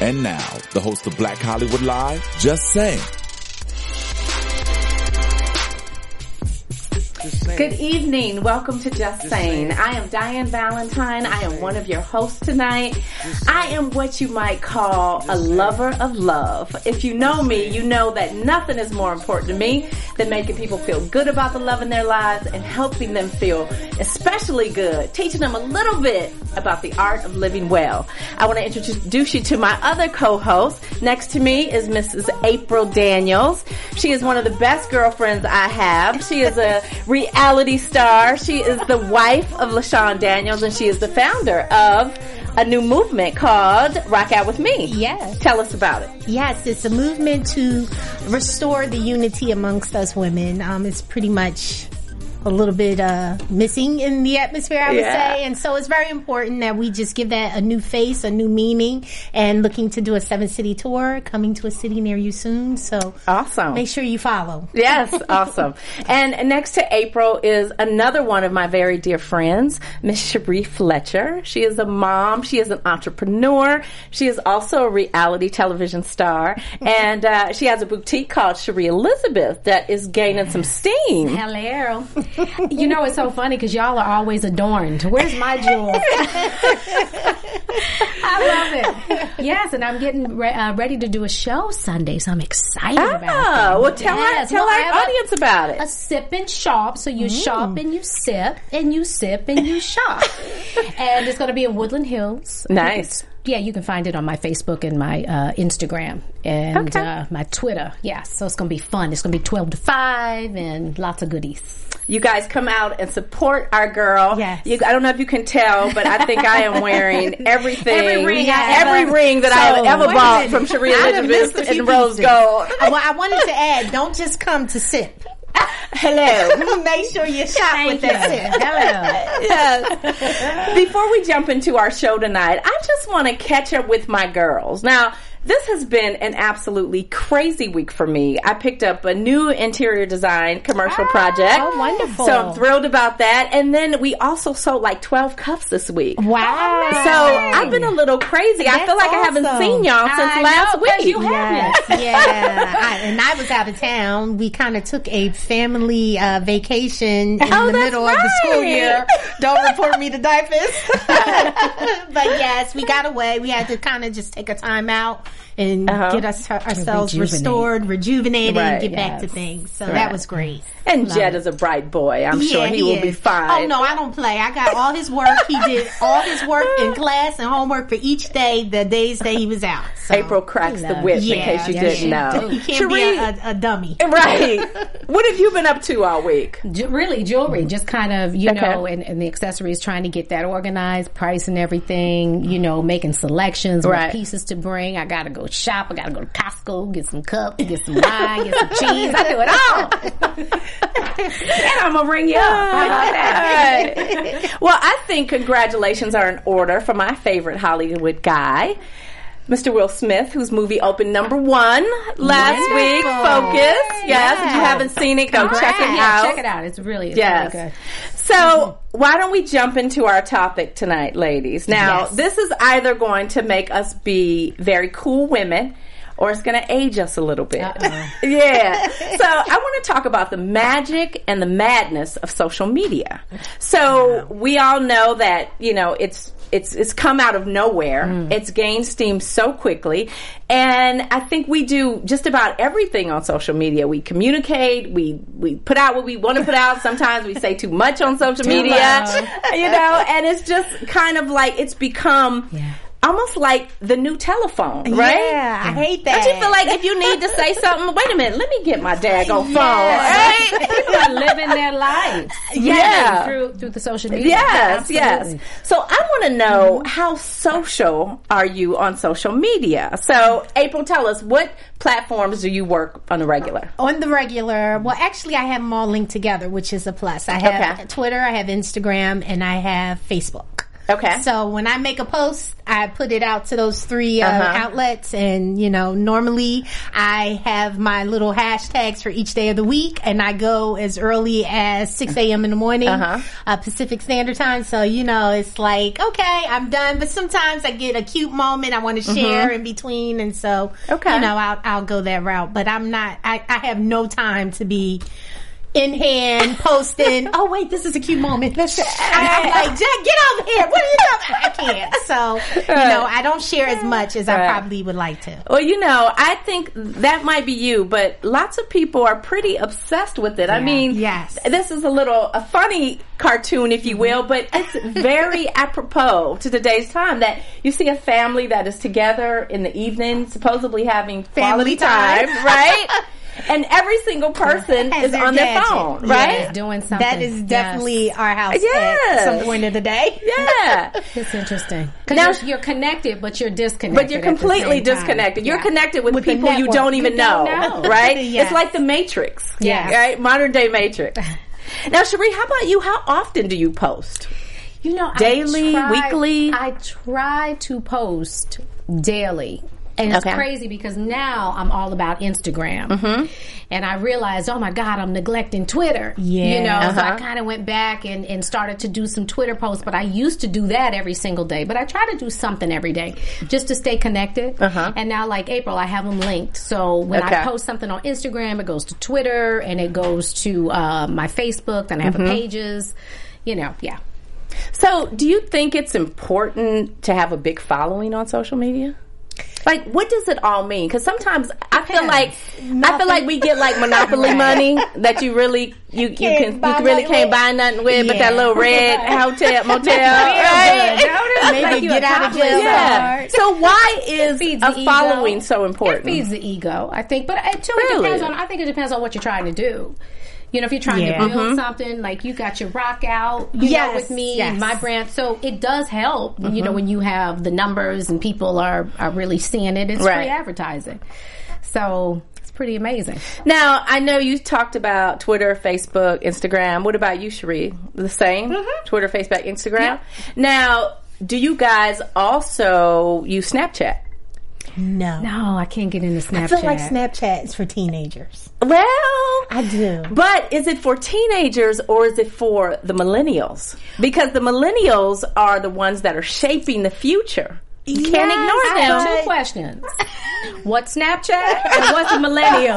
And now, the host of Black Hollywood Live, Just Saying. Good evening. Welcome to Just Saying. I am Diane Valentine. I am one of your hosts tonight. I am what you might call a lover of love. If you know me, you know that nothing is more important to me than making people feel good about the love in their lives and helping them feel especially good, teaching them a little bit about the art of living well. I want to introduce you to my other co-host. Next to me is Mrs. April Daniels. She is one of the best girlfriends I have. She is a reality star. She is the wife of LaShawn Daniels and she is the founder of a new movement called Rock Out With Me. Yes. Tell us about it. Yes, it's a movement to restore the unity amongst us women. Um, it's pretty much a little bit uh, missing in the atmosphere, I would Yeah. say. And so it's very important that we just give that a new face, a new meaning, and looking to do a seven city tour coming to a city near you soon. So Awesome. make sure you follow. Yes, awesome. And next to April is another one of my very dear friends, Miss Sheree Fletcher. She is a mom. She is an entrepreneur. She is also a reality television star. And uh, she has a boutique called Sheree Elizabeth that is gaining some steam. Hello. You know, it's so funny because y'all are always adorned. Where's my jewels? I love it. Yes, and I'm getting re- uh, ready to do a show Sunday, so I'm excited about Ah, it. well, tell, Yes, our, tell well, our have a- audience about it. a sip and shop. So you shop and you sip and you sip and you shop. and it's going to be in Woodland Hills. Nice. Yeah, you can find it on my Facebook and my uh, Instagram and Okay. uh, my Twitter. Yeah, so it's going to be fun. It's going to be 12 to 5 and lots of goodies. You guys come out and support our girl. Yes. You, I don't know if you can tell, but I think I am wearing everything. Every ring I every ever- ring that I have ever bought from Sheree I done missed Elizabeth and Rose. Gold. well, I wanted to add, don't just come to sip. Hello. Make sure you shop with sip. Hello. yes. Before we jump into our show tonight, I just want to catch up with my girls. Now, this has been an absolutely crazy week for me. I picked up a new interior design commercial project. oh, wonderful. So I'm thrilled about that. And then we also sold like 12 cups this week. Wow. So I've been a little crazy. I feel That's like I haven't seen y'all since I last know, 'cause week. you haven't. Yeah. I, and I was out of town. We kind of took a family uh, vacation in Oh, the that's middle of the school year. Don't report me to diapers. but yes, we got away. We had to kind of just take a time out and Uh-huh. get us ourselves rejuvenate. restored, rejuvenated, Right, and get back to things. So Right. that was great. And Love Jed it. is a bright boy. I'm sure Yeah, he, will be fine. Oh no, I don't play. I got all his work. He did all his work in class and homework for each day. The days that he was out. So. April cracks the whip in case you yeah, didn't yeah. know. You can't Sheree- be a, a, a dummy. Right. what have you been up to all week? Ju- really jewelry just kind of you Okay. know and, and the accessories trying to get that organized price and everything you know making selections Right. what pieces to bring i gotta go shop i gotta go to costco get some cups get some wine get some cheese i do it all and i'm gonna bring you up that? Right. well, I think congratulations are in order for my favorite Hollywood guy. Mr. Will Smith, whose movie opened number one last week, Focus. Yes, if you haven't seen it, go check it out. check it out it's really it's Yes. really good So, why don't we jump into our topic tonight, ladies? Now, Yes. this is either going to make us be very cool women or it's going to age us a little bit. yeah. So, I want to talk about the magic and the madness of social media. So, we all know that, you know, it's it's it's come out of nowhere. Mm. It's gained steam so quickly, and I think we do just about everything on social media. We communicate, we we put out what we want to put out. Sometimes we say too much on social media, you know, and it's just kind of like it's become. Almost like the new telephone, right? Yeah, I hate that. Don't you feel like if you need to say something, wait a minute, let me get my daggone phone, Yes. right? People are living their lives. Yeah. Through through the social media. Yes, Absolutely. yes. So I want to know how social are you on social media? So April, tell us what platforms do you work on the regular? on the regular, well, actually, I have them all linked together, which is a plus. I have Okay. Twitter, I have Instagram, and I have Facebook. Okay. So when I make a post, I put it out to those 3 uh, Uh-huh. outlets, and you know, normally I have my little hashtags for each day of the week, and I go as early as 6 a.m. in the morning, Uh-huh. uh, Pacific Standard Time. So you know, it's like okay, I'm done. But sometimes I get a cute moment I want to share in between, and so Mm-hmm. Okay. you know, I'll I'll go that route. But I'm not. I, I have no time to be in hand posting. oh wait, this is a cute moment. Let's. I'm like, Jack, get over here. What are you talking? I can't. So you know, I don't share as much as I probably would like to. Well, you know, I think that might be you, but lots of people are pretty obsessed with it. I mean, Yes. this is a little a funny cartoon, if you mm-hmm. will, but it's very apropos to today's time that you see a family that is together in the evening, supposedly having quality Family time, time. right? And every single person is their on their gadget. phone, Yeah. right? Is doing something. That is definitely Yes. our house Yes. at some point of the day. Yeah. It's interesting. Now- you're, you're connected, but you're disconnected. But you're completely same time. disconnected. You're Yeah. connected with, With people you don't even You don't know, know. right? Yes. It's like the Matrix. Yeah. Right? Modern day Matrix. Now, Sheree, how about you? How often do you post? You know, Daily, I try, weekly? I try to post daily. And it's Okay. crazy because now I'm all about Instagram. Mm-hmm. And I realized, oh my God, I'm neglecting Twitter. Yeah. You know, so Uh-huh. I kind of went back and, and started to do some Twitter posts, but I used to do that every single day. But I try to do something every day just to stay connected. Uh-huh. And now, like April, I have them linked. So when Okay. I post something on Instagram, it goes to Twitter and it goes to uh, my Facebook. Then I have Mm-hmm. the pages. You know, yeah. So, do you think it's important to have a big following on social media? Like, what does it all mean? Because sometimes I feel like I feel like we get like monopoly money that you really you you Can't can you buy really nothing can't with. buy nothing with, but that little red hotel motel, right? Maybe you get out of jail Yeah. So why is a following ego. so important? It feeds the ego, I think. But it too Really? it depends on. I think it depends on what you're trying to do. You know, if you're trying Yeah. to build Mm-hmm. something, like you got your rock out, you know, with me, yes. my brand. So it does help, you Mm-hmm. know, when you have the numbers and people are, are really seeing it. It's Right. free advertising. So it's pretty amazing. Now, I know you talked about Twitter, Facebook, Instagram. What about you, Sheree? The same? Twitter, Facebook, Instagram? Now, do you guys also use Snapchat? No. No, I can't get into Snapchat. I feel like Snapchat is for teenagers. Well, I do. but is it for teenagers or is it for the millennials? Because the millennials are the ones that are shaping the future. You can't Yes, ignore I have them. two questions. What's Snapchat and what's a millennial?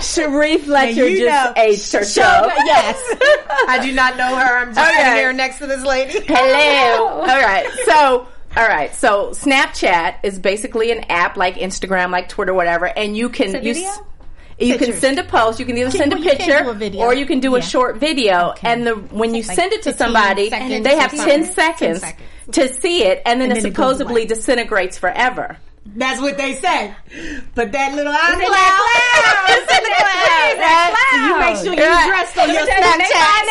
Sheree Fletcher you just know. aged herself. yes. I do not know her. I'm just Okay. sitting here next to this lady. Hello. All right. So, all right. So, Snapchat is basically an app like Instagram, like Twitter, whatever, and you can a you s- you can send a post. You can either send a well, can picture a or you can do a Yeah. short video. And the when you send it to somebody, seconds they have 10 seconds, 10 seconds. to see it, and then And it then supposedly away. disintegrates forever. That's what they say. But that little eye in that cloud. It's in the cloud, right? So you make sure you Right. dressed on your Snapchat.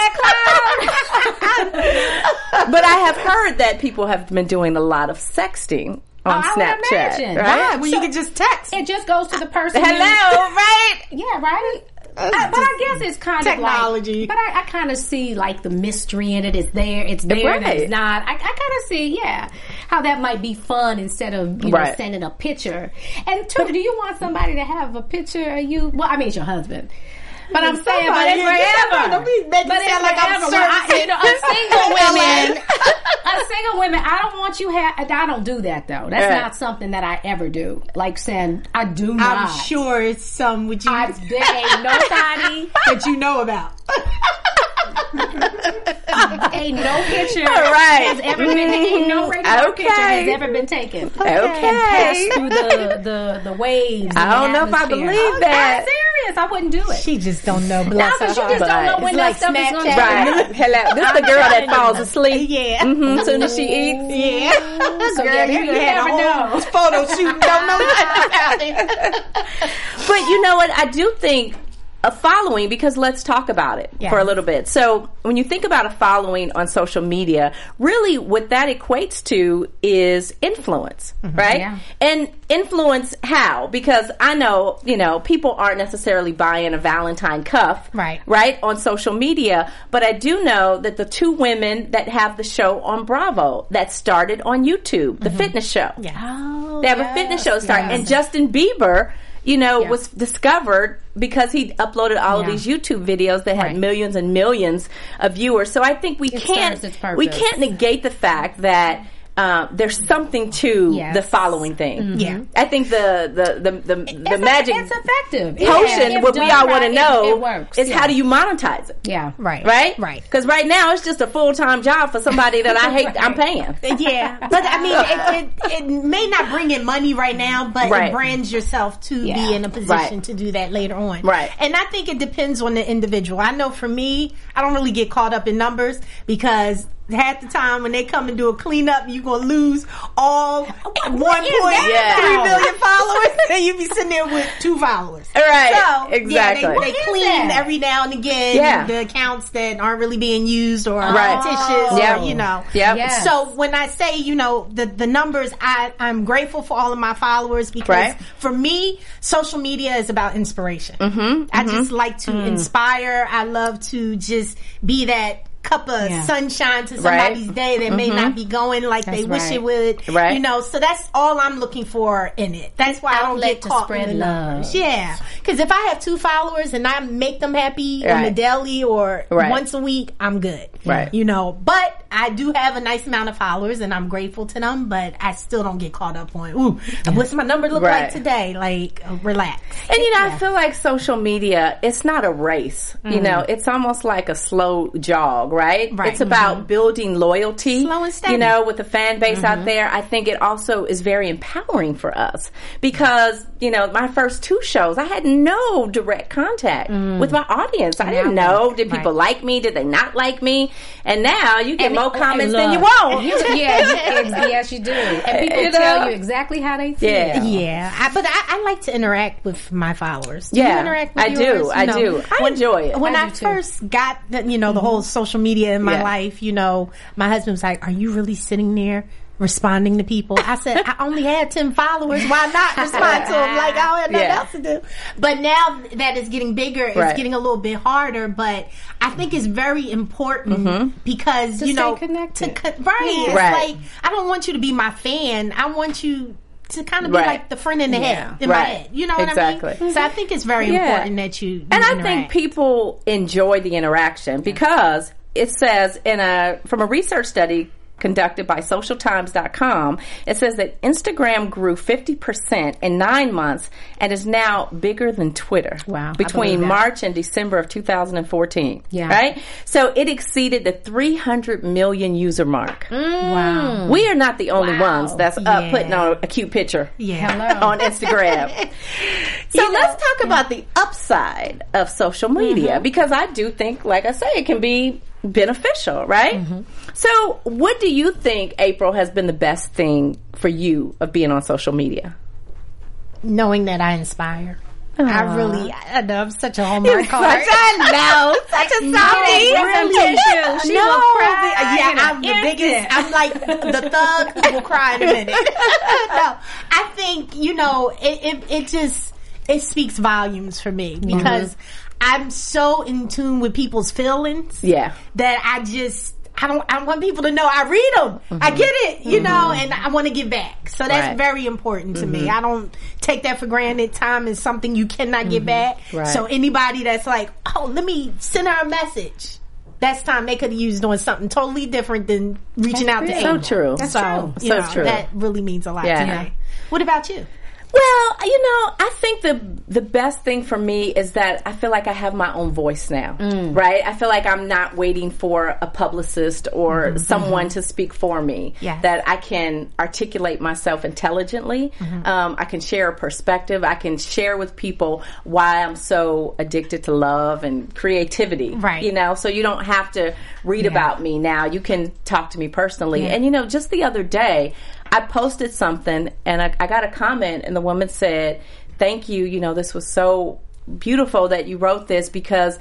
but I have heard that people have been doing a lot of sexting oh, on Oh, I would Snapchat. imagine. Right? Why? Well, you can just text. It just goes to the person. you- Hello, right? Yeah, right. I, but I guess it's kind Technology. of like. But I, I kind of see like the mystery in it. It's there. It's there. and Right. It's not. I, I kind of see, yeah, how that might be fun instead of you know sending a picture. And two, do you want somebody to have a picture of you? Well, I mean, it's your husband. But I'm saying, but it's forever. don't be making but it sound like I'm. I- certain. you know, a single women, a single women. I don't want you have. I don't do that though. That's Right. not something that I ever do. Like saying, I do not. I'm sure it's some with you I, there ain't nobody. that you know about. Ain't no picture right. has ever been ain't no regular Okay. picture has ever been taken. Okay. Through the, the, the waves. I don't the know if I atmosphere. believe I'm that. serious. I wouldn't do it. She just don't know. No, Bless because you her just heart. don't know when that like stuff is going to Snapchat. Right. Hello. This is the girl that falls asleep. Yeah. hmm As soon as she eats. Yeah. So, Girl, yeah, you you done never know. photo shoot. Don't know nothing about it. But you know what? I do think a following because let's talk about it Yeah. for a little bit. So when you think about a following on social media, really what that equates to is influence, mm-hmm. right? Yeah. And influence how? Because I know, you know, people aren't necessarily buying a Valentine cuff, Right. Right on social media, but I do know that the two women that have the show on Bravo that started on YouTube, the mm-hmm. fitness show, Yeah. Oh, they have a fitness oh, show start, and Justin Bieber, you know, was discovered because he uploaded all of these YouTube videos that had Right. millions and millions of viewers. So I think we can't serves we can't negate the fact that. Uh, there's something to Yes. the following thing. Yeah. I think the the the the, the It's magic It's effective. potion. If what we done all want to right, it- know it works. is yeah. how do you monetize it? Yeah. Right. Right, Right. Because right now it's just a full time job for somebody that I hate. I'm paying. Yeah, but I mean, it, it, it may not bring in money right now, but Right. it brands yourself to Yeah. be in a position Right. to do that later on. Right. And I think it depends on the individual. I know for me, I don't really get caught up in numbers because half the time when they come and do a cleanup, you're gonna lose all one is point that three followers, and you be sitting there with two followers. Right, So exactly. yeah, they, they clean every now and again Yeah. the accounts that aren't really being used or Right. fictitious Yep. or you know. Yep. Yes. So when I say, you know, the the numbers, I I'm grateful for all of my followers because Right. for me, social media is about inspiration. Mm-hmm, I just like to Mm. inspire. I love to just be that cup of Yeah. sunshine to somebody's day that may not be going like they wish right. it would. Mm-hmm. Right. You know, so that's all I'm looking for in it. That's why I don't get to caught spread in the love. numbers. Yeah. Because if I have two followers and I make them happy on the Right. daily or Right. once a week, I'm good. Right. You know, but I do have a nice amount of followers and I'm grateful to them, but I still don't get caught up on, ooh, what's my number look Right. like today? Like, uh, relax. And you know, I feel like social media, it's not a race. You know, it's almost like a slow jog, right? Right. It's about mm-hmm. building loyalty. Slow and steady. You know, with the fan base out mm-hmm. there, I think it also is very empowering for us because, you know, my first two shows, I had no direct contact mm. with my audience. I didn't know. Did people like me? Did they not like me? And now you get And more it- comments than you want. You, yeah, you- yes, you do. And people You know? tell you exactly how they feel. Yeah. Yeah, I, but I, I like to interact with my followers. Do you Yeah, interact with I do. yours? I know, do. I enjoy it. When I I, first got the, you know the mm-hmm. whole social media in my Yeah. life, you know, my husband was like, "Are you really sitting there?" Responding to people, I said I only had ten followers. Why not respond to them? Like I don't have nothing Yeah. else to do. But now that it's getting bigger, it's Right. getting a little bit harder. But I think it's very important mm-hmm. because you stay know connected. To, co- right, it's Right. like I don't want you to be my fan. I want you to kind of be Right. like the friend in the Yeah. head in my Right. head. You know what I Exactly. mean? So I think it's very Yeah. important that you, you And I interact. think people enjoy the interaction because it says in a from a research study conducted by socialtimes.com it says that Instagram grew 50% in 9 months and is now bigger than Twitter Wow, between. March and December of 2014 Yeah. right so it exceeded the 300 million user mark mm. Wow. we are not the only Wow. ones that's up Yeah. putting on a cute picture yeah. Hello. on Instagram. so You know- let's talk about the upside of social media mm-hmm. because I do think, like I say, it can be beneficial, right? Mm-hmm. So, what do you think, April, has been the best thing for you of being on social media? Knowing that I inspire. I really, I know I'm such a hallmark card. Such a no, such a No, softie. really. She no, will cry yeah, I'm the biggest. I'm like the thug who will cry in a minute. no, I think you know it, it. It just it speaks volumes for me mm-hmm. because I'm so in tune with people's feelings. Yeah. that I just. I don't. I want people to know I read them. I mm-hmm. get it, you know, mm-hmm. and I want to give back. So that's Right. very important to me. Mm-hmm. I don't take that for granted. Time is something you cannot get back. Right. So anybody that's like, oh, let me send her a message. That's time they could have used on something totally different than reaching out to So true. so, true. So know, true. That really means a lot Yeah. to me. What about you? Well, you know, I think the the best thing for me is that I feel like I have my own voice now, Mm. right? I feel like I'm not waiting for a publicist or Mm-hmm. someone to speak for me. Yes. That I can articulate myself intelligently. Mm-hmm. Um, I can share a perspective. I can share with people why I'm so addicted to love and creativity. Right. You know, so you don't have to read about me now. You can talk to me personally. And you know, just the other day, I posted something and I, I got a comment, and the woman said, Thank you. You know, this was so beautiful that you wrote this because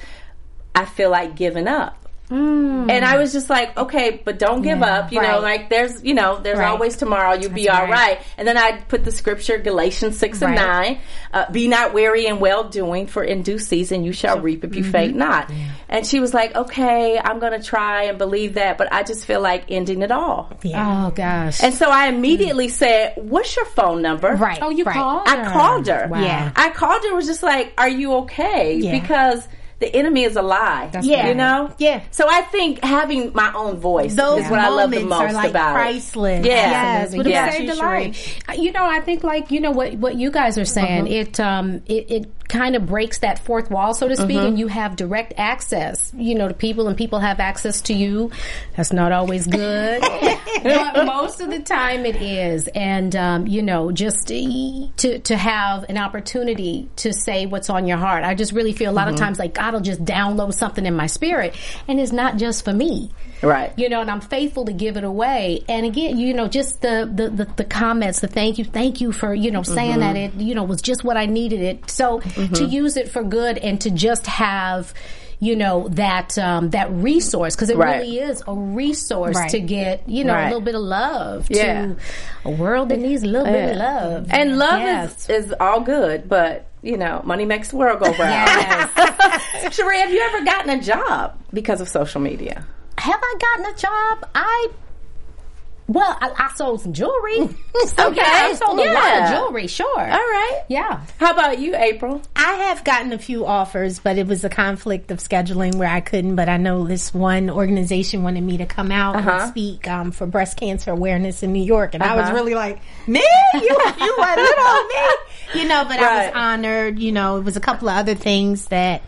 I feel like giving up. And I was just like, okay, but don't give up. You know, like there's, you know, there's Right. always tomorrow. You'll be all right. right. And then I put the scripture, Galatians 6 and 9. Uh, be not weary in well doing, for in due season you shall reap if you mm-hmm. faint not. And she was like, okay, I'm going to try and believe that, but I just feel like ending it all. Yeah. Oh gosh. And so I immediately said, what's your phone number? Right. oh, you right. called? I called her. Wow. Yeah. I called her was just like, "Are you okay?" Yeah. Because the enemy is a lie. That's Yeah. You know? Yeah. So I think having my own voice Those is what I love the most are like about priceless. it. Yeah. Yes. What Yeah. about saved you, a life. You know, I think like you know what what you guys are saying. Uh-huh. It um it, it kind of breaks that fourth wall, so to speak, Uh-huh. and you have direct access. You know, to people, and people have access to you. That's not always good, but most of the time it is. And um, you know, just to to have an opportunity to say what's on your heart. I just really feel a lot Uh-huh. of times like God will just download something in my spirit, and it's not just for me Right. you know, and I'm faithful to give it away. And again, you know, just the the the, the comments, the thank you, thank you for you know saying that Mm-hmm. it you know was just what I needed it. So to use it for good and to just have. You know that um, that resource because it Right. really is a resource Right. to get you know Right. a little bit of love Yeah. to a world that needs a little bit of love And love Yes. is, is all good, but you know, money makes the world go round. Yes. Sheree, have you ever gotten a job because of social media? Have I gotten a job? I well, I, I sold some jewelry. okay, I sold a lot of jewelry. Sure. All right. Yeah. How about you, April? I have gotten a few offers, but it was a conflict of scheduling where I couldn't. But I know this one organization wanted me to come out Uh-huh. and speak um, for breast cancer awareness in New York, and I was Uh-huh. really like, "Me, you, you want it on me?" You know, but I was honored. You know, it was a couple of other things that.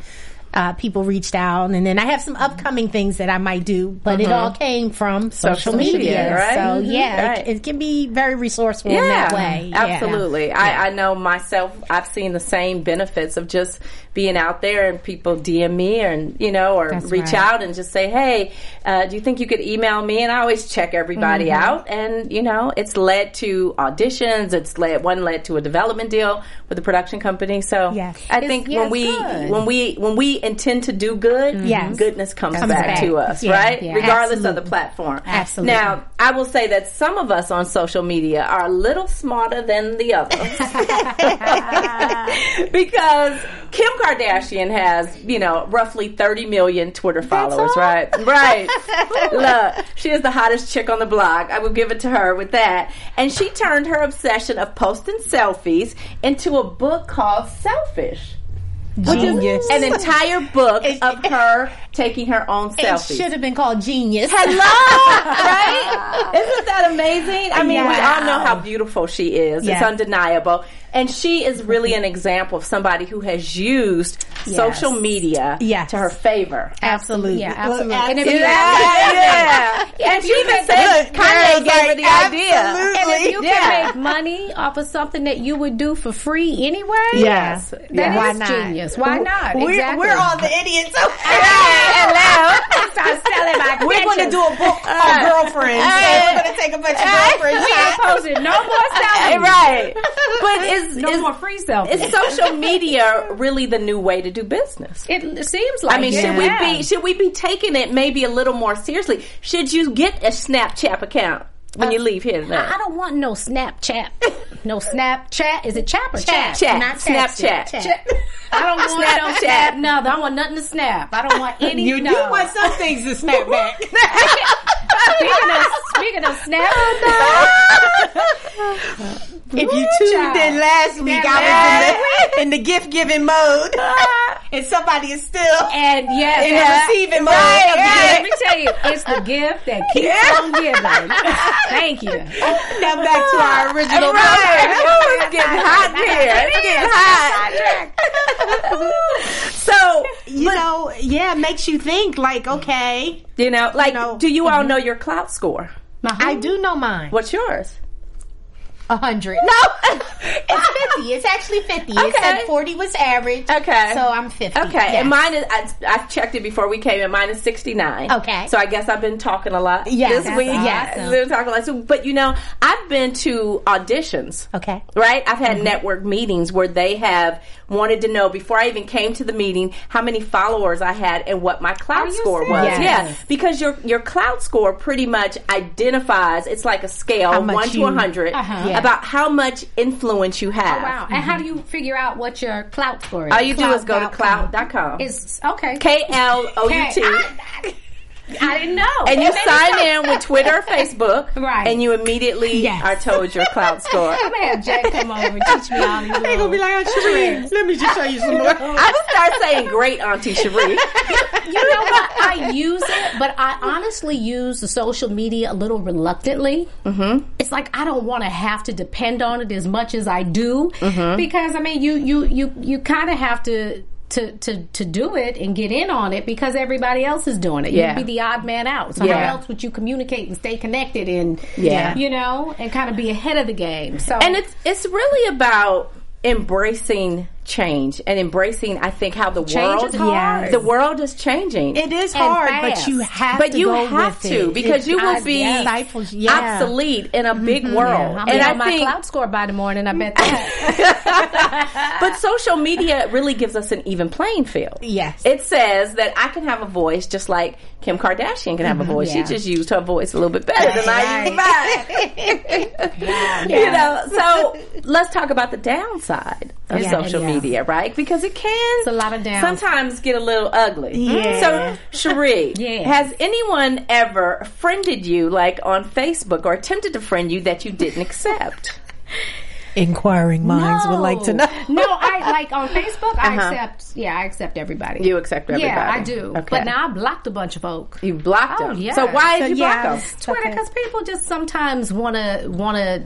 Uh, people reached out, and then I have some upcoming things that I might do, but it all came from social, Social media, media, right? So Mhm. yeah, Right. it, it can be very resourceful in that way. Yeah. Absolutely. I, I know myself, I've seen the same benefits of just being out there and people DM me and, you know, or That's reach right. out and just say, hey, uh, do you think you could email me? And I always check everybody Mm-hmm. out. And, you know, it's led to auditions. It's led, one led to a development deal with a production company. So Yes. I It's- think yeah, when we, good. when we, when we intend to do good, mm-hmm. Yes. goodness comes, Comes back, back. to us, Yeah. right? Yeah. Regardless of the platform. Absolutely. Now, I will say that some of us on social media are a little smarter than the others. because Kim Kardashian has, you know, roughly 30 million Twitter followers, right? Right. Look, she is the hottest chick on the block. I will give it to her with that. And she turned her obsession of posting selfies into a book called Selfish. Genius. an entire book It- of her taking her own It selfies. should have been called Genius. Hello, right? Isn't that amazing? I mean, we all know how beautiful she is. It's undeniable. And she is really an example of somebody who has used social media Yes. to her favor. Absolutely. Yeah, absolutely. Look, And if Yeah, you- yeah. And she even said Kanye gave her the idea. And if you Yeah. can make money off of something that you would do for free anyway, Yes. that is Yes. Why not? genius. Why not? We're, exactly. we're all the idiots. Hello. Start selling my We're going to do a book called uh, Girlfriends. so we're going to take a bunch of uh, girlfriends. We ain't posting no more selfies. right. But is, No is, more free selfies. is social media really the new way to do business? it seems like I mean, it. should we be should we be taking it maybe a little more seriously? Should you get a Snapchat account when you um, leave here today? I don't want no Snapchat. No Snapchat. Is it chap or chat? Chat. Not Snapchat. texting. Chat. I don't want no Snapchat. snap. No, I don't want nothing to snap. I don't want any. You no. do want some things to snap back. Speaking of speaking of snap, oh, if you tuned in last week, I was in the, in the gift giving mode. and somebody is still And yes, in yeah. the receiving mode. Right, of right. the- Let me tell you, it's the gift that keeps on giving. Thank you. Now back to our original Right. topic. It's getting hot here. It's getting hot. so, You know, yeah, it makes you think like, okay, you know, like, know, do you all mm-hmm. know your clout score? I do know mine. What's yours? A hundred. No, it's fifty. It's actually fifty. It said forty was average. Okay. so I'm fifty. Okay, Yes. and mine is, I, I checked it before we came, and mine is 69. Okay. So I guess I've been talking a lot Yes, this week. awesome. Been talking a lot. So, but you know, I've been to auditions. Okay. Right? I've had mm-hmm. network meetings where they have wanted to know before I even came to the meeting how many followers I had and what my Klout you score was. serious? Yeah. Because your your Klout score pretty much identifies it's like a scale, one to you- a 100 Uh-huh. Yeah. about how much influence you have. Wow. And how do you figure out what your clout score is? All you do is go to Klout.com. Klout.com. It's okay. K L O U T. Okay. I didn't know. And you It made me sign so- in with Twitter or Facebook. Right. And you immediately Yes. are told your Klout score. I'm gonna have Jack come over and teach me all these They gonna little- be like, oh, Sheree, let me just show you some more. I would start saying great Auntie Sheree. you know what? I use it, but I honestly use the social media a little reluctantly. Mm-hmm. It's like I don't want to have to depend on it as much as I do Mm-hmm. because I mean, you you you you kind of have to. To, to, to do it and get in on it because everybody else is doing it. Yeah. You'd be the odd man out. So Yeah. how else would you communicate and stay connected and Yeah. you know and kind of be ahead of the game? So And it's it's really about embracing change and embracing I think how the Change world is hard. the world is changing. It is And hard, fast. but you have but to you go have with to it. because It- you will I- be yeah. Stifles- yeah. obsolete in a mm-hmm. big world. I'm and I have my think Klout score by the morning. I bet that. but social media really gives us an even playing field. Yes. It says that I can have a voice just like Kim Kardashian can have a mm-hmm. voice. Yeah. She just used her voice a little bit better than I used mine. You know, so let's talk about the downside of Yeah, social yeah. Media, right? Because it can It's a lot of downs. sometimes get a little ugly. Yeah. So, Sheree, has anyone ever friended you, like on Facebook, or attempted to friend you that you didn't accept? Inquiring minds would like to know. no, I like on Facebook. I Uh-huh. accept. Yeah, I accept everybody. You accept everybody. Yeah, I do. Okay. But now I blocked a bunch of folk. You blocked Oh, them. yeah. So why did So, you yeah. block them? Twitter, Okay. because people just sometimes want to want to,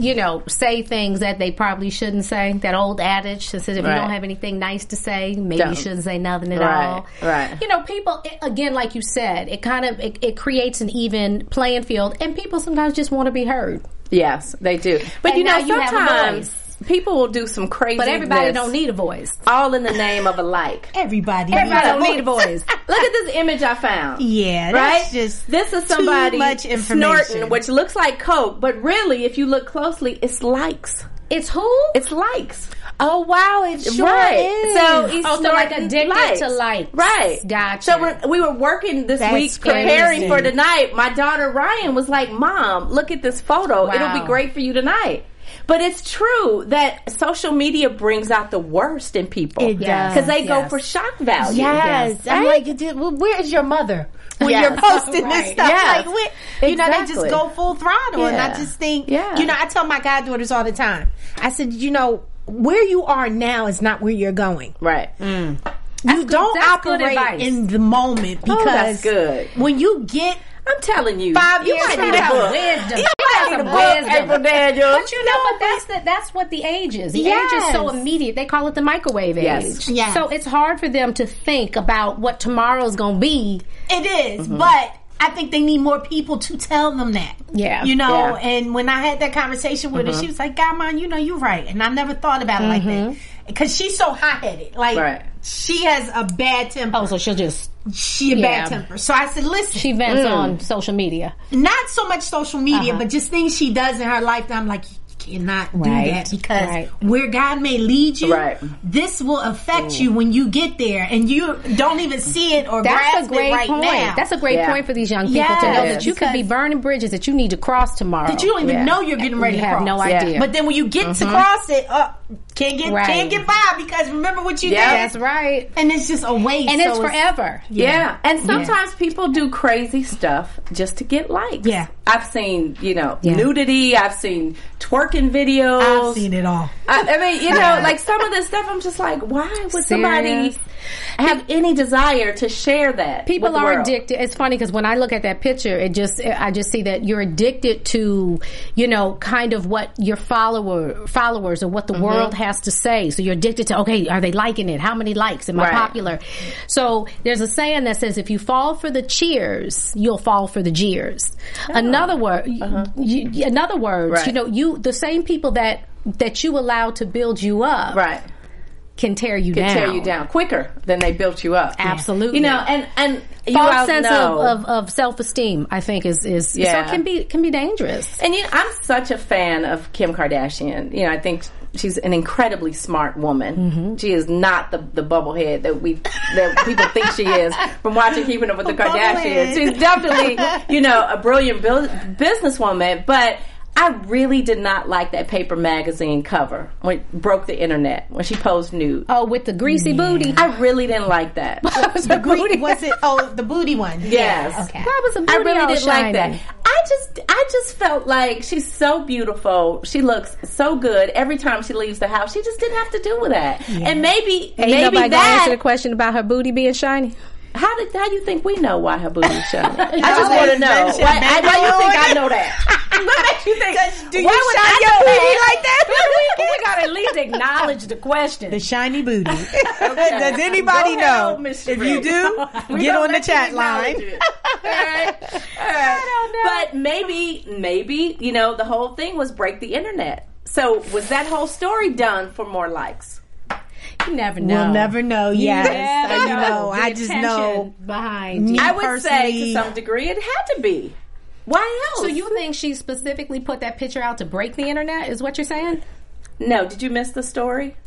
you know, say things that they probably shouldn't say. That old adage that says if Right. you don't have anything nice to say, maybe Don't. you shouldn't say nothing at Right, all. right. You know, people it, again, like you said, it kind of it, it creates an even playing field, and people sometimes just want to be heard. Yes, they do. But And you know, you sometimes people will do some crazy. But everybody don't need a voice. all in the name of a like. Everybody, Everybody needs don't need a voice. Look at this image I found. Yeah, Right? just this is somebody much snorting, which looks like coke, but really, if you look closely, it's likes. It's who? It's likes. Oh wow, it sure right. is. So he's Oh, so like addicted likes. to likes. Right. Gotcha. So when we were working this That's week preparing for tonight, my daughter Ryan was like, "Mom, look at this photo. It'll be great for you tonight." But it's true that social media brings out the worst in people. It does, Because they go for shock value. Yes, I'm Right? like, it well, where is your mother when Yes. you're posting this stuff? Yes. Like, where, you know, they just go full throttle, and I just think, Yeah. you know, I tell my goddaughters all the time. I said, you know, where you are now is not where you're going. Right. You good- don't good operate advice. in the moment because Oh, that's good. when you get I'm telling you. Five you years might from need a now. book. wisdom. You She might got need a book, wisdom. April Daniels. But you know, what? that's the, that's what the age is. The age is so immediate. They call it the microwave Yes. age. Yes. So it's hard for them to think about what tomorrow's going to be. It is, Mm-hmm. but I think they need more people to tell them that. Yeah. You know, Yeah. and when I had that conversation with her, mm-hmm. she was like, God, man, you know, you're right. And I never thought about it like that. Mm-hmm. Because she's so hot headed. Like, Right. she has a bad temper. Oh, so she'll just she a yeah. bad temper. So I said, listen, she vents mm. on social media. not so much social media, Uh-huh. but just things she does in her life that I'm like, you cannot do that because right. where God may lead you, Right. this will affect you when you get there, and you don't even see it or That's grasp a great it right point. now. That's a great Yeah. point for these young people to know that you could be burning bridges that you need to cross tomorrow. that you don't even Yeah. know you're getting ready You to have cross. no Yeah. idea. But then when you get to cross it, uh, can't get Right. can't get by because remember what you Yeah. did, That's right. and it's just a waste. And it's So forever. Yeah. And sometimes people do crazy stuff just to get likes. Yeah. I've seen, you know, Yeah. nudity. I've seen twerking videos. I've seen it all. I, I mean, you know, like some of this stuff, I'm just like, why would somebody Serious? Have any desire to share that? People are world? addicted. It's funny because when I look at that picture, it just I just see that you're addicted to, you know, kind of what your follower followers or what Mm-hmm. the world has to say. So you're addicted to okay, are they liking it? How many likes? Am I Right. popular? So there's a saying that says if you fall for the cheers, you'll fall for the jeers. Another word, you, in other words, Oh. Uh-huh. Right. you know, you the same people that that you allow to build you up Right. Can tear you Can down. tear you down quicker than they built you up. Absolutely. You know, and, and false sense of, of, of self esteem. I think is is Yeah. it can be can be dangerous. And you know, I'm such a fan of Kim Kardashian. You know, I think she's an incredibly smart woman. Mm-hmm. She is not the the bubblehead that we that people think she is from watching Keeping Up with the Kardashians. She's definitely, you know, a brilliant bu- businesswoman, but I really did not like that paper magazine cover when it broke the internet when she posed nude. Oh, with the greasy booty. I really didn't like that. was the booty. Was it? Oh, the booty one. Yes. Yeah, okay. That was a booty I really didn't like that. I just, I just felt like she's so beautiful. She looks so good every time she leaves the house. She just didn't have to do with that. And maybe, Ain't maybe nobody gonna answer the question about her booty being shiny. How did? How you think we know why her booty is shiny? I just want to know. mentioned Why, I, why you think I know that? what makes you think? Do you why would shine I your know booty that? like that? we gotta at least acknowledge the question. The shiny booty. Does anybody Go ahead, know? old If you do, get on the let you chat acknowledge line. it. All right. All right. But maybe, maybe, you know, the whole thing was break the internet. So was that whole story done for more likes? You never know. We'll never know. Yes, never I know. the I just know. behind Me. I would say to some degree it had to be. Why else? So you think she specifically put that picture out to break the internet? Is what you're saying? No, did you miss the story?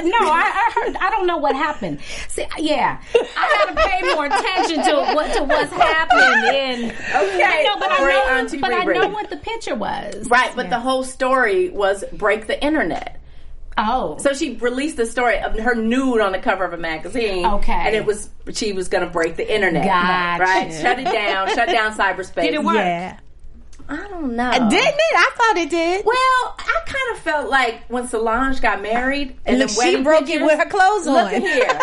No, I, I heard. I don't know what happened. See, yeah, I gotta pay more attention to what to what's happening. In Okay. no, but I Great know, Auntie but I know what the picture was. Right, but the whole story was break the internet. Oh, So she released the story of her nude on the cover of a magazine. Okay. And it was she was going to break the internet. Gotcha. Right? Shut it down. shut down cyberspace. Did it work? Yeah. I don't know. Didn't it? I thought it did. Well, I kind of felt like when Solange got married and Look, the she wedding broke it with her clothes look on. at here.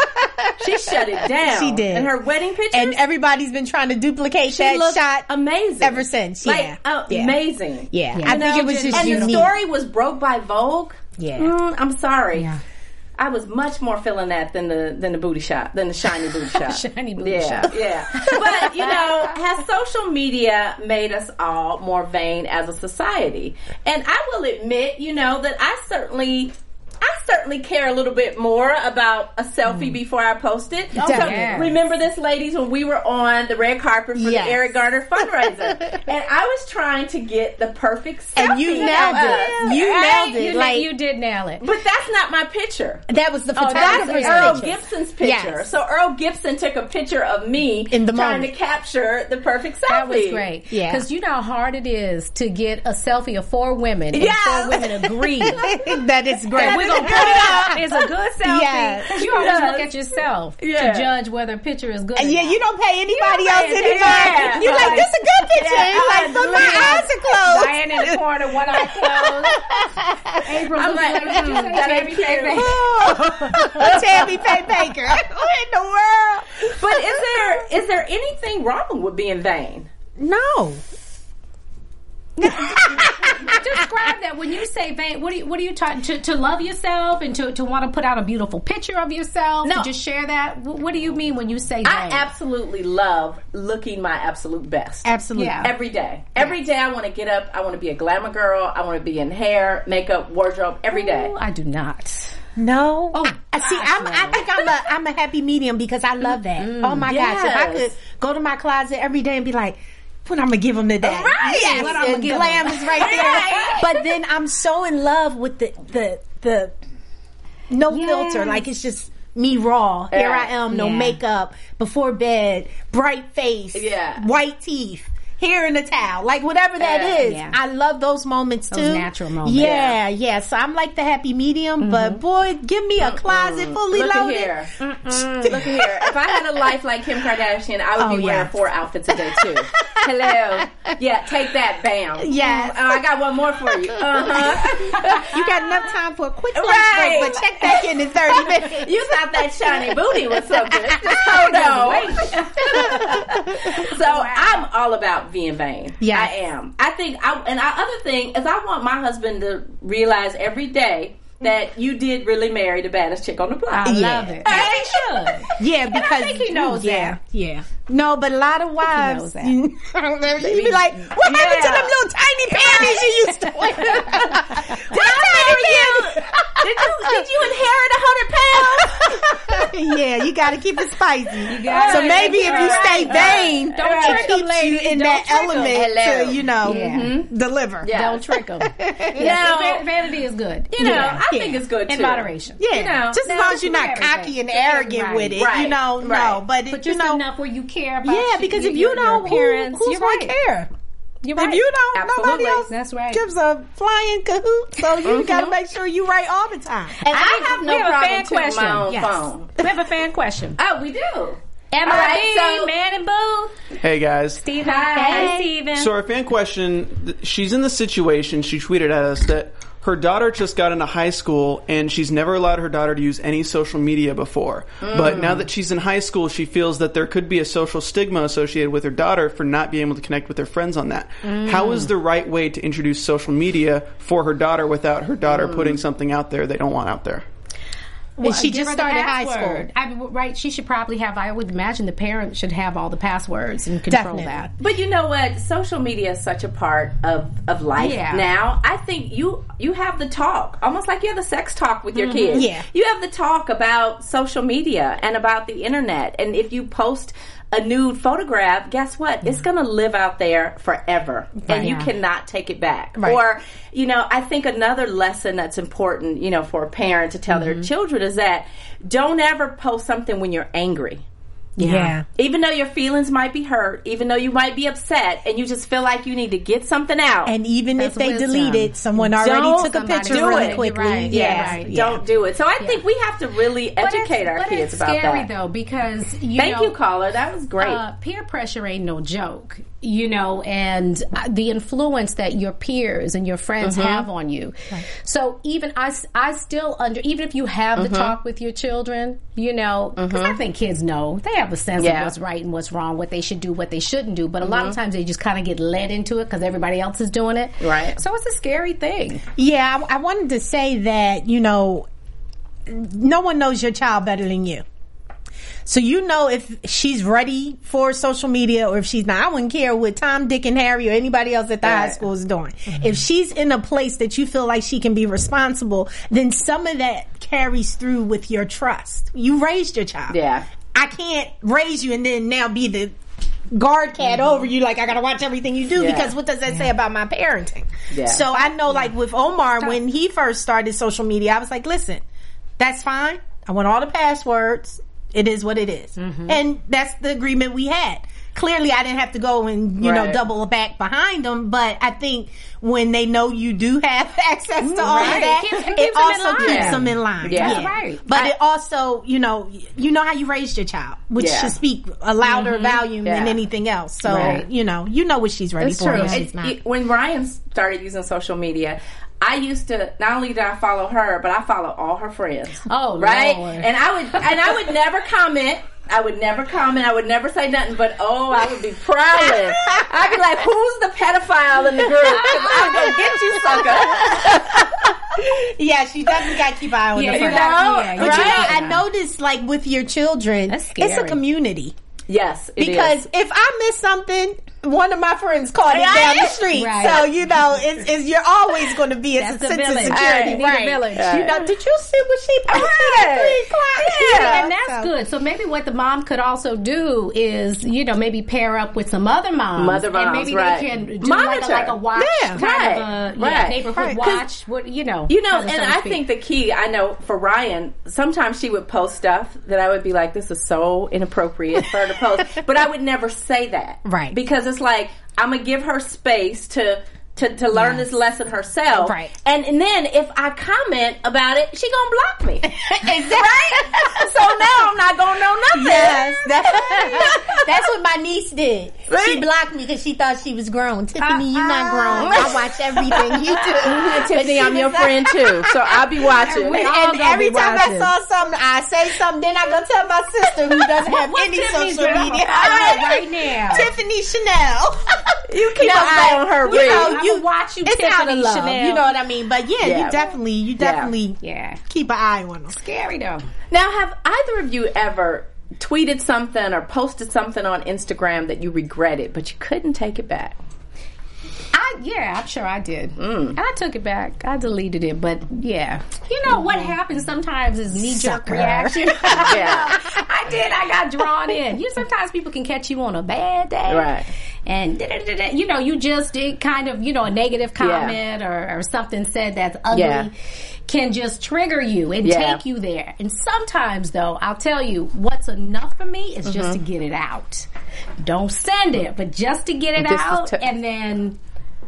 She shut it down. She did. And her wedding pictures And everybody's been trying to duplicate she that shot amazing ever since. Like Yeah. uh, Yeah. amazing. Yeah, Yeah. I You think it was just and unique. the story was broke by Vogue. Yeah. Mm, I'm sorry. Yeah. I was much more feeling that than the than the booty shot, than the shiny booty shot. Shiny booty yeah, shot. Yeah, But you know, has social media made us all more vain as a society? And I will admit, you know, that I certainly. I certainly care a little bit more about a selfie mm. before I post it. Oh, so Definitely. remember this, ladies, when we were on the red carpet for Yes. the Eric Garner fundraiser, and I was trying to get the perfect selfie. And you nailed it. You right? nailed it. You, like you did nail it. But that's not my picture. that was the oh, That's photographer's Earl picture. Gibson's picture. Yes. So Earl Gibson took a picture of me In the trying moment. to capture the perfect selfie. That was great. Yeah. Because you know how hard it is to get a selfie of four women Yes. four women agree. that is great. We're gonna put it up. It's a good selfie. Yes. You always look at yourself Yeah. to judge whether a picture is good. yeah, you don't pay anybody You don't else any mind. You're Yeah. like, this is a good picture. Yeah, You're like, but my eyes are closed. Diane in the corner, one eye closed. April I'm like, like, mm, that Tammy ain't cute. Tammy Faye Bakker. What in the world? But is there is there anything wrong with being vain? No. Describe that when you say vain. What do you what are you talking to? To love yourself and to, to want to put out a beautiful picture of yourself. No. To just share that. What do you mean when you say vain? I absolutely love looking my absolute best. Absolutely. Yeah. Every day. Every day I want to get up. I want to be a glamour girl. I want to be in hair, makeup, wardrobe every day. Oh, I do not. No. Oh, I, see, I'm, no. I think I'm a I'm a happy medium because I love that. oh my gosh, if I could go to my closet every day and be like, what I'm gonna give them today? Right. Yes, What and give glam is right there. But then I'm so in love with the the the no Yes. filter. Like it's just me raw. Here I am, no Yeah. makeup, before bed, bright face, Yeah. white teeth. Hair in a towel, like whatever that Yeah, is. yeah. I love those moments Those too. natural moments. Yeah, yeah. So I'm like the happy medium, but boy, give me a closet fully Look loaded. here. Look here. If I had a life like Kim Kardashian, I would Oh, be wearing yeah. four outfits a day too. Hello. Yeah, take that, bam. Yes. Oh, I got one more for you. Uh huh. You got enough time for a quick lunch Right. break, but check back in in 30 minutes. You thought that shiny booty was something. Hold on. so I'm all about being vain. Yeah, I am. I think. I, and our other thing is, I want my husband to realize every day that you did really marry the baddest chick on the block. I Yeah. love it. As he should. Yeah, because think he knows yeah, that. yeah. No, but a lot of wives, knows that. you, you be like, "What happened to them little tiny panties you used to wear?" Did you? Did you did you inherit a hundred pounds? yeah, you got to keep it spicy. gotta so keep maybe if you stay right. vain, Don't it trick 'em, keeps ladies. you in Don't that element Hello. to you know Yeah. Mm-hmm. Mm-hmm. deliver. Yeah. Don't trick them. Now, vanity is good. you know, Yeah. I think it's good too. in moderation. Yeah, You know, just as long as you're not everything. cocky and arrogant Right, with it, you right, know. No, right. but, it, But you just know, enough where you care about. yeah, because if you your don't, who, who's gonna care? You're If you don't, Absolutely. nobody else That's right. gives a flying cahoot. So you mm-hmm. got to make sure you right all the time. And I, have we no have a problem fan to my question. own Yes. phone. We have a fan question. Oh, we do. Emma All right, B, so- Man and Boo, Hey guys. Steven. Hi. Hi, Steven. So our fan question, she's in the situation, she tweeted at us that her daughter just got into high school and she's never allowed her daughter to use any social media before. But mm. now that she's in high school, she feels that there could be a social stigma associated with her daughter for not being able to connect with her friends on that. Mm. How is the right way to introduce social media for her daughter without her daughter putting mm. something out there they don't want out there? And she just started high school. I mean, right? She should probably have. I would imagine the parents should have all the passwords and control Definitely. that. But you know what? Social media is such a part of, of life Yeah. now. I think you you have the talk, almost like you have the sex talk with your mm-hmm. kids. Yeah. You have the talk about social media and about the internet. And if you post a nude photograph, guess what? It's going to live out there forever. And you Yeah. cannot take it back. Right. Or, you know, I think another lesson that's important, you know, for a parent to tell their mm-hmm. children is that don't ever post something when you're angry Yeah. even though your feelings might be hurt, even though you might be upset, and you just feel like you need to get something out. And even That's if they wisdom. delete it, someone already Don't took a somebody picture do really it. quickly. You're right. Yeah. yes, right. don't do it. So I think we have to really But it's- educate our but kids it's about scary, that. though, because you Thank know, you, caller. That was great. Uh, peer pressure ain't no joke, you know, and uh, the influence that your peers and your friends Mm-hmm. have on you. So even I, I still under, even if you have Mm-hmm. the talk with your children, you know, because I think kids know they have a sense Yeah. of what's right and what's wrong, what they should do, what they shouldn't do. But a lot of times they just kind of get led into it because everybody else is doing it. Mm-hmm. Right. So it's a scary thing. Yeah, I, I wanted to say that, you know, no one knows your child better than you. So you know if she's ready for social media or if she's not. I wouldn't care what Tom, Dick, and Harry or anybody else at the high school is doing. Mm-hmm. If she's in a place that you feel like she can be responsible, then some of that carries through with your trust. You raised your child. Yeah. I can't raise you and then now be the guard cat mm-hmm. over you like I gotta watch everything you do Yeah. because what does that say about my parenting? Yeah. So I know like with Omar when he first started social media, I was like, listen, that's fine. I want all the passwords. It is what it is. Mm-hmm. And that's the agreement we had. Clearly I didn't have to go and, you know, Right. double back behind them, but I think when they know you do have access to all of Right. that, It keeps- it it, keeps them in also line. keeps them in line. Yeah. That's right. But I- it also, you know, you know how you raised your child, which Yeah. should speak a louder mm-hmm. volume than Yeah. anything else. So, Right. you know, you know what she's ready It's for. true. and It- she's not. it- when Ryan started using social media, I used to not only did I follow her, but I follow all her friends. Oh, right, Lord. and I would and I would never comment. I would never comment. I would never say nothing. But oh, I would be prowling. I'd be like, "Who's the pedophile in the group? I'm gonna get you, sucker." yeah, she definitely got to keep an eye on Yeah, the you know, yeah, But you know. I noticed like with your children, it's a community. yes, it Because is. if I miss something, one of my friends caught it down the street. Right. So, you know, it's, it's you're always going to be a That's the sense of security. Right. Right. Need a village. You know, did you see what she posted Right. at 3 o'clock? You know, and that's so- good. So maybe what the mom could also do is, you know, maybe pair up with some other moms. Mother and moms, maybe right. they can do like a, Monitor. like a watch Yeah. kind Right. of a yeah, Right. neighborhood Right. 'Cause watch. What you know, You know, and so I think the key, I know for Ryan, sometimes she would post stuff that I would be like, this is so inappropriate for her to post. but I would never say that. Right. Because it's like I'm gonna give her space to. To, to learn this lesson herself, Right. And and then if I comment about it, she gonna block me, exactly. right? So now I'm not gonna know nothing. Yes, that- that's what my niece did. She blocked me because she thought she was grown. Tiffany, you're not uh-uh. grown. I watch everything you do. Mm-hmm. Tiffany, I'm your friend too, so I'll be watching. And gonna every time watching. I saw something, I say something. Then I go tell my sister who doesn't have any Tiffany's social media. Know, right now. Tiffany Chanel. You keep us I- on her you know, you watch you, It's out of love. Chanel. You know what I mean? But yeah, Yeah. you definitely, you definitely Yeah. keep an eye on them. Scary though. Now, have either of you ever tweeted something or posted something on Instagram that you regretted, but you couldn't take it back? I yeah, I'm sure I did. Mm. And I took it back. I deleted it, but yeah. You know what happens sometimes is knee jerk reaction. Yeah. I did. I got drawn in. You sometimes people can catch you on a bad day, Right. And you know, you just did kind of you know a negative comment or, or something said that's ugly. Yeah. Can just trigger you and Yeah. take you there. And sometimes, though, I'll tell you what's enough for me is just to Mm-hmm. get it out. Don't send it, but just to get it Just out, t- and then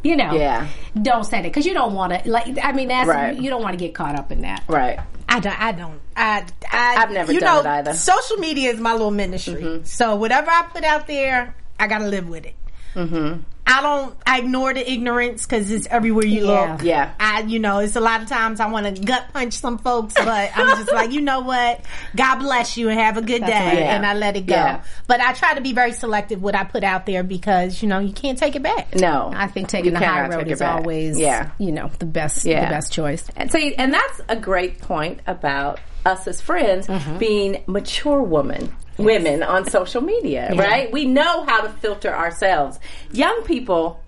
you know, Yeah. don't send it because you don't want to. Like, I mean, that's Right. you don't want to get caught up in that. Right. I don't. I don't. I, I I've never you done know, it either. Mm-hmm. Social media is my little ministry. So whatever I put out there, I got to live with it. Mm-hmm. I don't. I ignore the ignorance because it's everywhere you Yeah. look. Yeah. I, you know, it's a lot of times I want to gut punch some folks, but I'm just like, you know what? God bless you and have a good day, right. Yeah. and I let it go. Yeah. But I try to be very selective what I put out there because you know you can't take it back. No. I think taking the high road is back. always, Yeah. you know, the best, the best choice. And see, and that's a great point about us as friends Mm-hmm. being mature women, women on social media, right? We know how to filter ourselves. Young people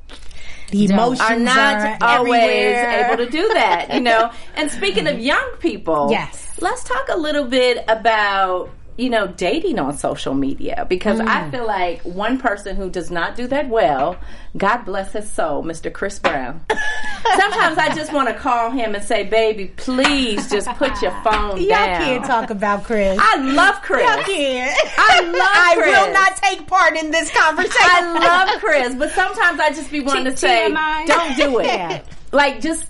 The emotions are not always everywhere. able to do that, you know. And speaking of young people, Yes. let's talk a little bit about you know dating on social media because I mm. feel like one person who does not do that well, God bless his soul, Mr. Chris Brown. Sometimes I just want to call him and say, "Baby, please just put your phone down. Y'all can't talk about Chris. I love Chris. Y'all can't. I love I Chris. I will not take part in this conversation. I love Chris, but sometimes I just be wanting to say, TMI. "Don't do it." Yeah. Like just.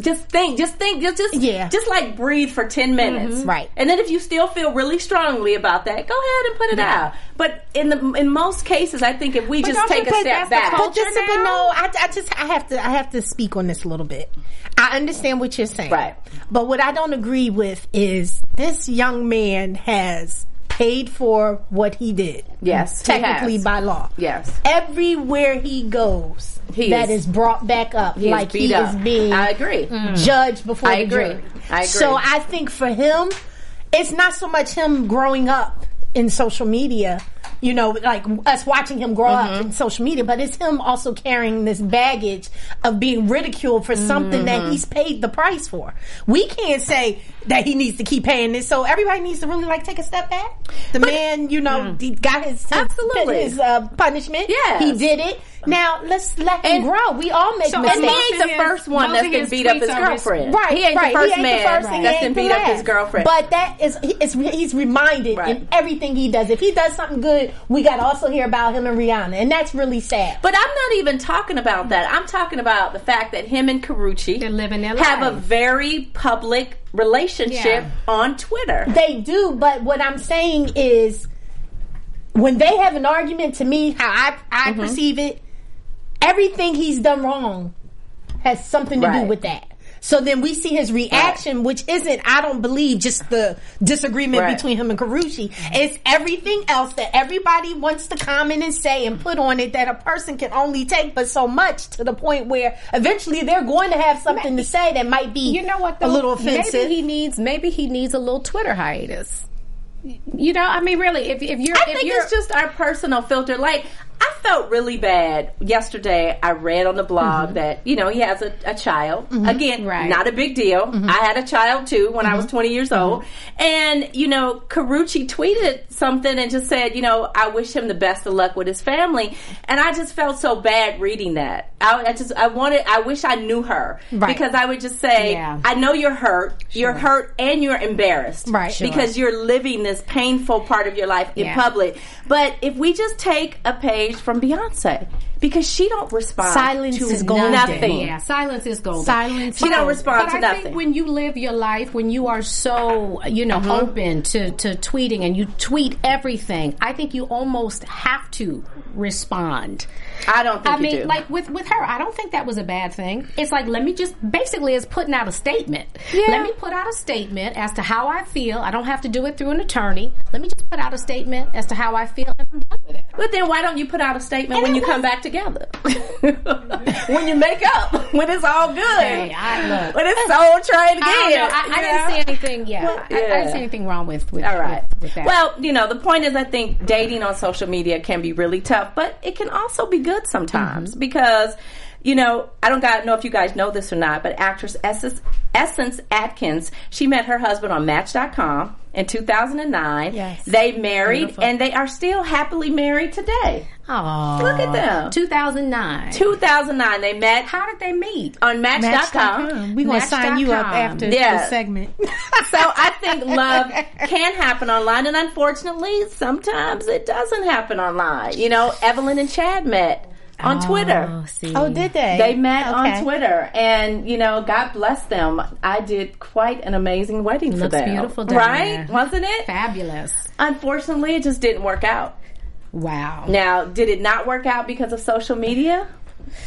Just think, just think, just just Yeah. just like breathe for ten minutes, Right. And then if you still feel really strongly about that, go ahead and put it out. But in the in most cases, I think if we just take a step back. But just but no, I, I just I have to I have to speak on this a little bit. I understand what you're saying, Right. But what I don't agree with is this young man has paid for what he did. Yes, he technically has. by law. Yes. everywhere he goes, He that is- is brought back up he like he up. is being I agree. Hmm. judged before I the agree. jury. I agree. So I think for him, it's not so much him growing up in social media, you know, like us watching him grow Mm-hmm. up in social media, but it's him also carrying this baggage of being ridiculed for something that Mm-hmm. he's paid the price for. We can't say that he needs to keep paying this, so everybody needs to really like take a step back. The man, you know, he got his, his Mm. Absolutely. his uh, punishment. Yeah, he did it. Now let's let him And- grow. We all make So- And mistakes. he ain't the first one most that's of been beat up his are his- girlfriend. Right, he ain't right. the first he ain't man the first and that's he been beat up his girlfriend. But that is, it's, he's reminded Right. in everything he does. If he does something good, we got to also hear about him and Rihanna, and that's really sad. But I'm not even talking about that. I'm talking about the fact that him and Karrueche They're living their have a very public relationship Yeah. on Twitter. They do, but what I'm saying is, when they have an argument, to me, how I I Mm-hmm. perceive it, everything he's done wrong has something to do with that. So then we see his reaction, which isn't, I don't believe, just the disagreement Right. between him and Karrueche. It's everything else that everybody wants to comment and say and put on it that a person can only take but so much to the point where eventually they're going to have something to say that might be You know what? a little offensive. Maybe he needs. Maybe he needs a little Twitter hiatus. You know, I mean, really, if if you're, I if think you're, it's just our personal filter. Like I felt really bad yesterday. I read on the blog mm-hmm. that you know he has a, a child. Mm-hmm. Again, Right. not a big deal. Mm-hmm. I had a child too when I was 20 years old, and you know Karrueche tweeted something and just said, you know, I wish him the best of luck with his family, and I just felt so bad reading that. I, I just I wanted. I wish I knew her Right. because I would just say, Yeah. I know you're hurt. You're hurt and you're embarrassed, Right. Sure. Because you're living this painful part of your life in Yeah. public. But if we just take a page page from Beyonce because she don't respond Silence to is golden. nothing. Yeah, silence is golden. Silence She is don't respond but to I nothing. think when you live your life, when you are so, you know, Mm-hmm. open to, to tweeting and you tweet everything, I think you almost have to respond. I don't think I mean, do. like with with her, I don't think that was a bad thing. It's like let me just basically it's putting out a statement. Yeah. Let me put out a statement as to how I feel. I don't have to do it through an attorney. Let me just put out a statement as to how I feel, and I'm done with it. But then why don't you put out a statement And when you come back together? when you make up, when it's all good. Hey, I look. When it's soul train again. I. I, I didn't see anything. Yeah, I, I didn't see anything wrong with with, All right. with, with that. Well, you know, the point is, I think dating on social media can be really tough, but it can also be good sometimes Mm-hmm. because, you know, I don't got, know if you guys know this or not, but actress Essence, Essence Atkins, she met her husband on Match.com in 2009. Yes. They married, Beautiful. and they are still happily married today. Aw. Look at them. 2009. 2009, they met How did they meet? on Match.com. Match.com. We're going to sign you up after Yeah. this segment. so I think love can happen online, and unfortunately, sometimes it doesn't happen online. You know, Evelyn and Chad met on Twitter. Oh, see. oh, did they? They met Okay. on Twitter, and you know, God bless them. I did quite an amazing wedding for Looks them. beautiful down right? there. Wasn't it? Fabulous. Unfortunately, it just didn't work out. Wow. Now, did it not work out because of social media?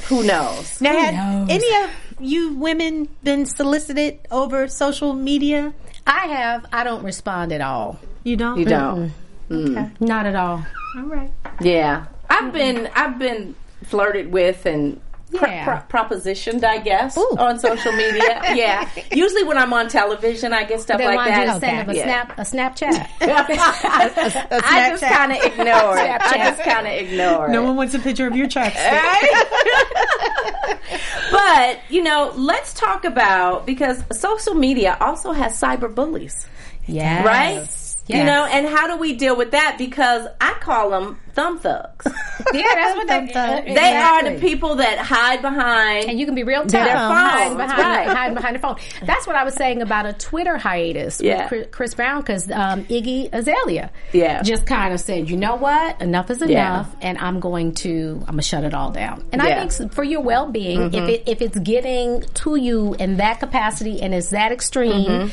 Who knows? Now, had knows? any of you women been solicited over social media? I have. I don't respond at all. You don't? You don't. Mm. Not at all. All right. Yeah, I've been I've been flirted with and pro- Yeah. pro- propositioned, I guess, Ooh. on social media. yeah, usually when I'm on television, I get stuff They like want you that. to send them a Yeah. snap, a Snapchat. I just kind of ignore it. I just kind of ignore No it. one wants a picture of your chapstick. But you know, let's talk about because social media also has cyber bullies. Yeah. right? You know, and how do we deal with that? Because I call them thumb thugs. Yeah, that's what they. uh, They are the people that hide behind. And you can be real tough. Their hiding phones, behind, right. hiding behind the phone. That's what I was saying about a Twitter hiatus Yeah. with Chris, Chris Brown because um, Iggy Azalea Yeah. just kind of said, you know what, enough is Yeah. enough, and I'm going to I'm gonna shut it all down. And Yeah. I think for your well being, if it if it's getting to you in that capacity and it's that extreme.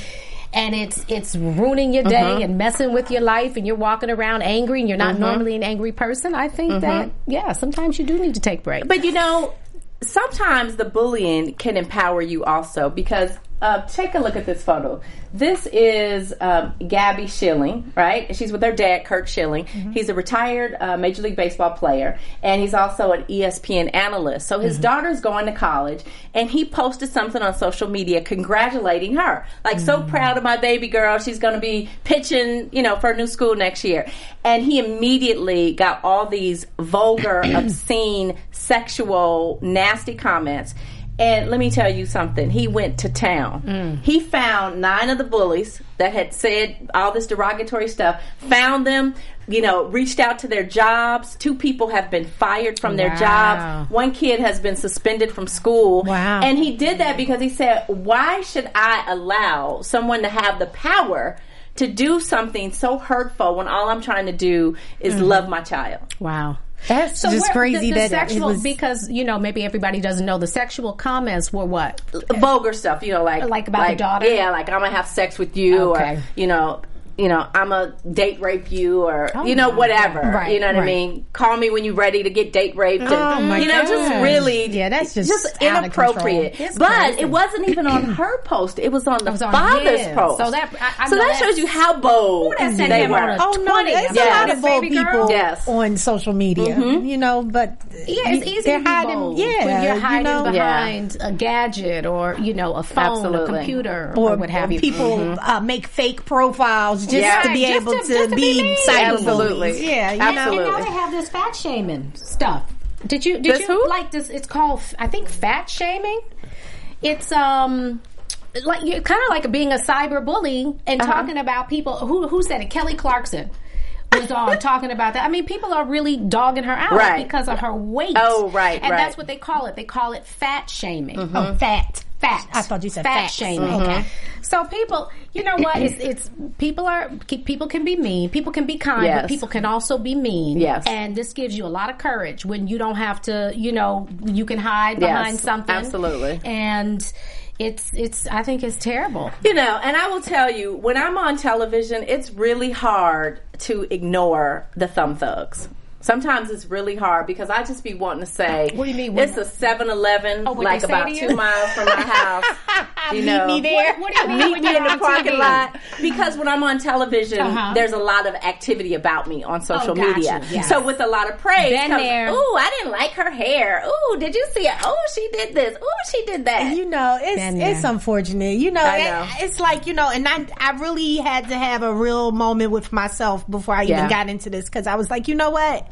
And it's it's ruining your day uh-huh. and messing with your life, and you're walking around angry, and you're not uh-huh. normally an angry person. I think uh-huh. that yeah, sometimes you do need to take breaks. But you know, sometimes the bullying can empower you also because uh, take a look at this photo. This is um, Gabby Schilling, right? She's with her dad, Curt Schilling. He's a retired uh, Major League Baseball player, and he's also an ESPN analyst. So his daughter's going to college, and he posted something on social media congratulating her. Like, so proud of my baby girl. She's going to be pitching, you know, for a new school next year. And he immediately got all these vulgar, obscene, sexual, nasty comments. And let me tell you something. He went to town. Mm. He found nine of the bullies that had said all this derogatory stuff, found them, you know, reached out to their jobs. Two people have been fired from their Wow. jobs. One kid has been suspended from school. Wow. And he did that because he said, why should I allow someone to have the power to do something so hurtful when all I'm trying to do is mm. love my child? Wow. That's just where- crazy the, the that sexual it was. because you know maybe everybody doesn't know the sexual comments were what vulgar stuff, you know, like Like about the daughter? Yeah, like I'm gonna have sex with you, Okay. or you know, you know, I'm a date rape you, or Oh you know, whatever. Right, you know what I mean? Call me when you're ready to get date raped. And, Oh my you know, just really, Yeah, that's just just inappropriate. But it wasn't even on her post; it was on the was on father's his. post. So that- I- I so that that- shows you how bold that sent they him were. Oh no, 20, there's yeah. a lot of bold people Yes. on social media. You know, but yeah it's easy they're to be hiding. bold Yeah, when you're hiding you know, behind a gadget or you know a phone Absolutely. a computer or, or, what have you people uh, make fake profiles just Yeah. to be Just able to- to, to be be cyber Absolutely. bullies. Yeah, you Absolutely. know. and now they have this fat shaming stuff did you did This you who? like this it's called I think fat shaming it's um like you're kind of like being a cyber bully and Uh-huh. talking about people who who said it Kelly Clarkson was on talking about that. I mean, people are really dogging her out Right. because of her weight. Oh, right, and right. that's what they call it. They call it fat shaming. Mm-hmm. Oh, fat. Fat. I thought you said fat facts. shaming. Mhm. Okay. So people, you know what? It's, it's people are people can be mean, people can be kind, Yes. but people can also be mean. Yes. And this gives you a lot of courage when you don't have to, you know, you can hide Yes, behind something. absolutely. And it's it's I think it's terrible. You know, and I will tell you, when I'm on television, it's really hard to ignore the thumb thugs. Sometimes it's really hard because I just be wanting to say, What do you mean? It's a 7 Eleven, Oh, like about two miles from my house. You know, me there. What do you mean meet me you're in the parking TV? lot because when I'm on television, Uh-huh. there's a lot of activity about me on social Oh, got media. yes. So with a lot of praise, Been comes, there. ooh, I didn't like her hair. Ooh, did you see it? Oh, she did this. Ooh, she did that. You know, it's Been it's there. unfortunate. You know, I it- it's like you know, and I I really had to have a real moment with myself before I Yeah. even got into this because I was like, you know what.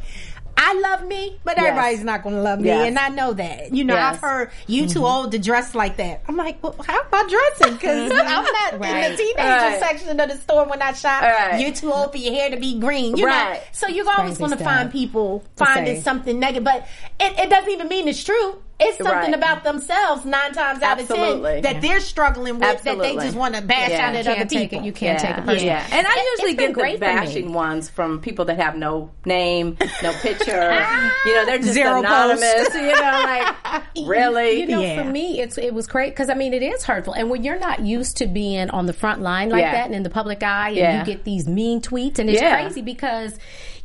I love me, but Yes. everybody's not going to love me, Yes. and I know that. You know, Yes. I've heard you too old to dress like that. I'm like, well, how am I dressing? Because I'm not in the teenager Right. section of the store when I shop. Right. You're too old for your hair to be green. You Right. know, so you're always going to find people finding something negative, but it, it doesn't even mean it's true. It's something Right. about themselves nine times out Absolutely. of ten that they're struggling with that they just want to bash Yeah. out at other people. it. You can't take it personally. Yeah, and I It- usually get the great for bashing ones from people that have no name, no picture. Ah. you know, they're just Zero anonymous. You know, like really. You know, Yeah. for me, it's it was great because I mean, it is hurtful, and when you're not used to being on the front line like Yeah. that and in the public eye, and Yeah. you get these mean tweets, and it's Yeah. crazy because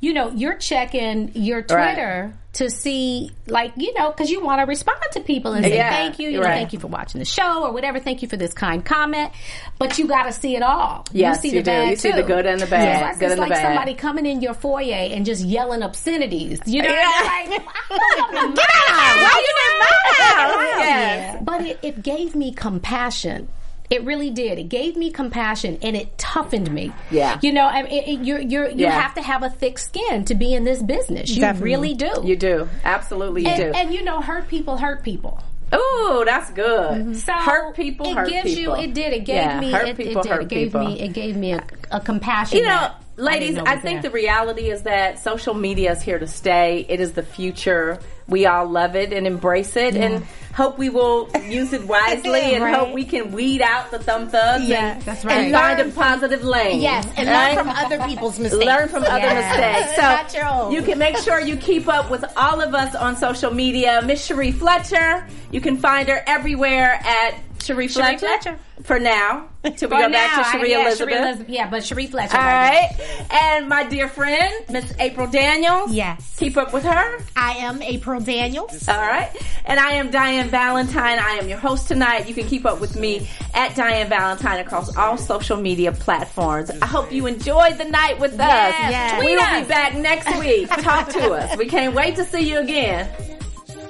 you know you're checking your Right. Twitter to see, like, you know, because you want to respond to people and say Yeah. thank you, you know, Right. thank you for watching the show or whatever, thank you for this kind comment, but you got to see it all. Yes, you see you the do. bad You see the good and the bad. It's like, Good it's like somebody coming in your foyer and just yelling obscenities. You know, Yeah. like, Get out! Why you in my house? Yes. But it, it gave me compassion. It really did. It gave me compassion and it toughened me. Yeah. You know, I mean, it, it, you're, you're, you Yeah. have to have a thick skin to be in this business. You Definitely. really do. You do. Absolutely, you and, do. and you know, hurt people hurt people. Ooh, that's good. Mm-hmm. So hurt people. It hurt gives people. you. It did. It gave Yeah, me. Hurt it, people. it did. hurt it gave people. me. It gave me a, a compassion. You know, that ladies, didn't I, think there. the reality is that social media is here to stay. It is the future. We all love it and embrace it, and hope we will use it wisely, and hope we can weed out the thumb thugs. Yeah, and, that's And right. find a positive lane. Yes, and Right? learn from other people's mistakes. Learn from other Yes. mistakes. Not your So you can make sure you keep up with all of us on social media. Miss Sheree Fletcher, you can find her everywhere at Sheree Fletcher. Fletcher. For now, till we go back to Sheree yeah, Elizabeth. Elizabeth. Yeah, but Sheree Fletcher. All right right. And my dear friend, Miss April Daniels. Yes. Keep up with her. I am April Daniels. All right. And I am Diane Valentine. I am your host tonight. You can keep up with me at Diane Valentine across all social media platforms. I hope you enjoyed the night with us. yes. We will be back next week. Talk to us. We can't wait to see you again.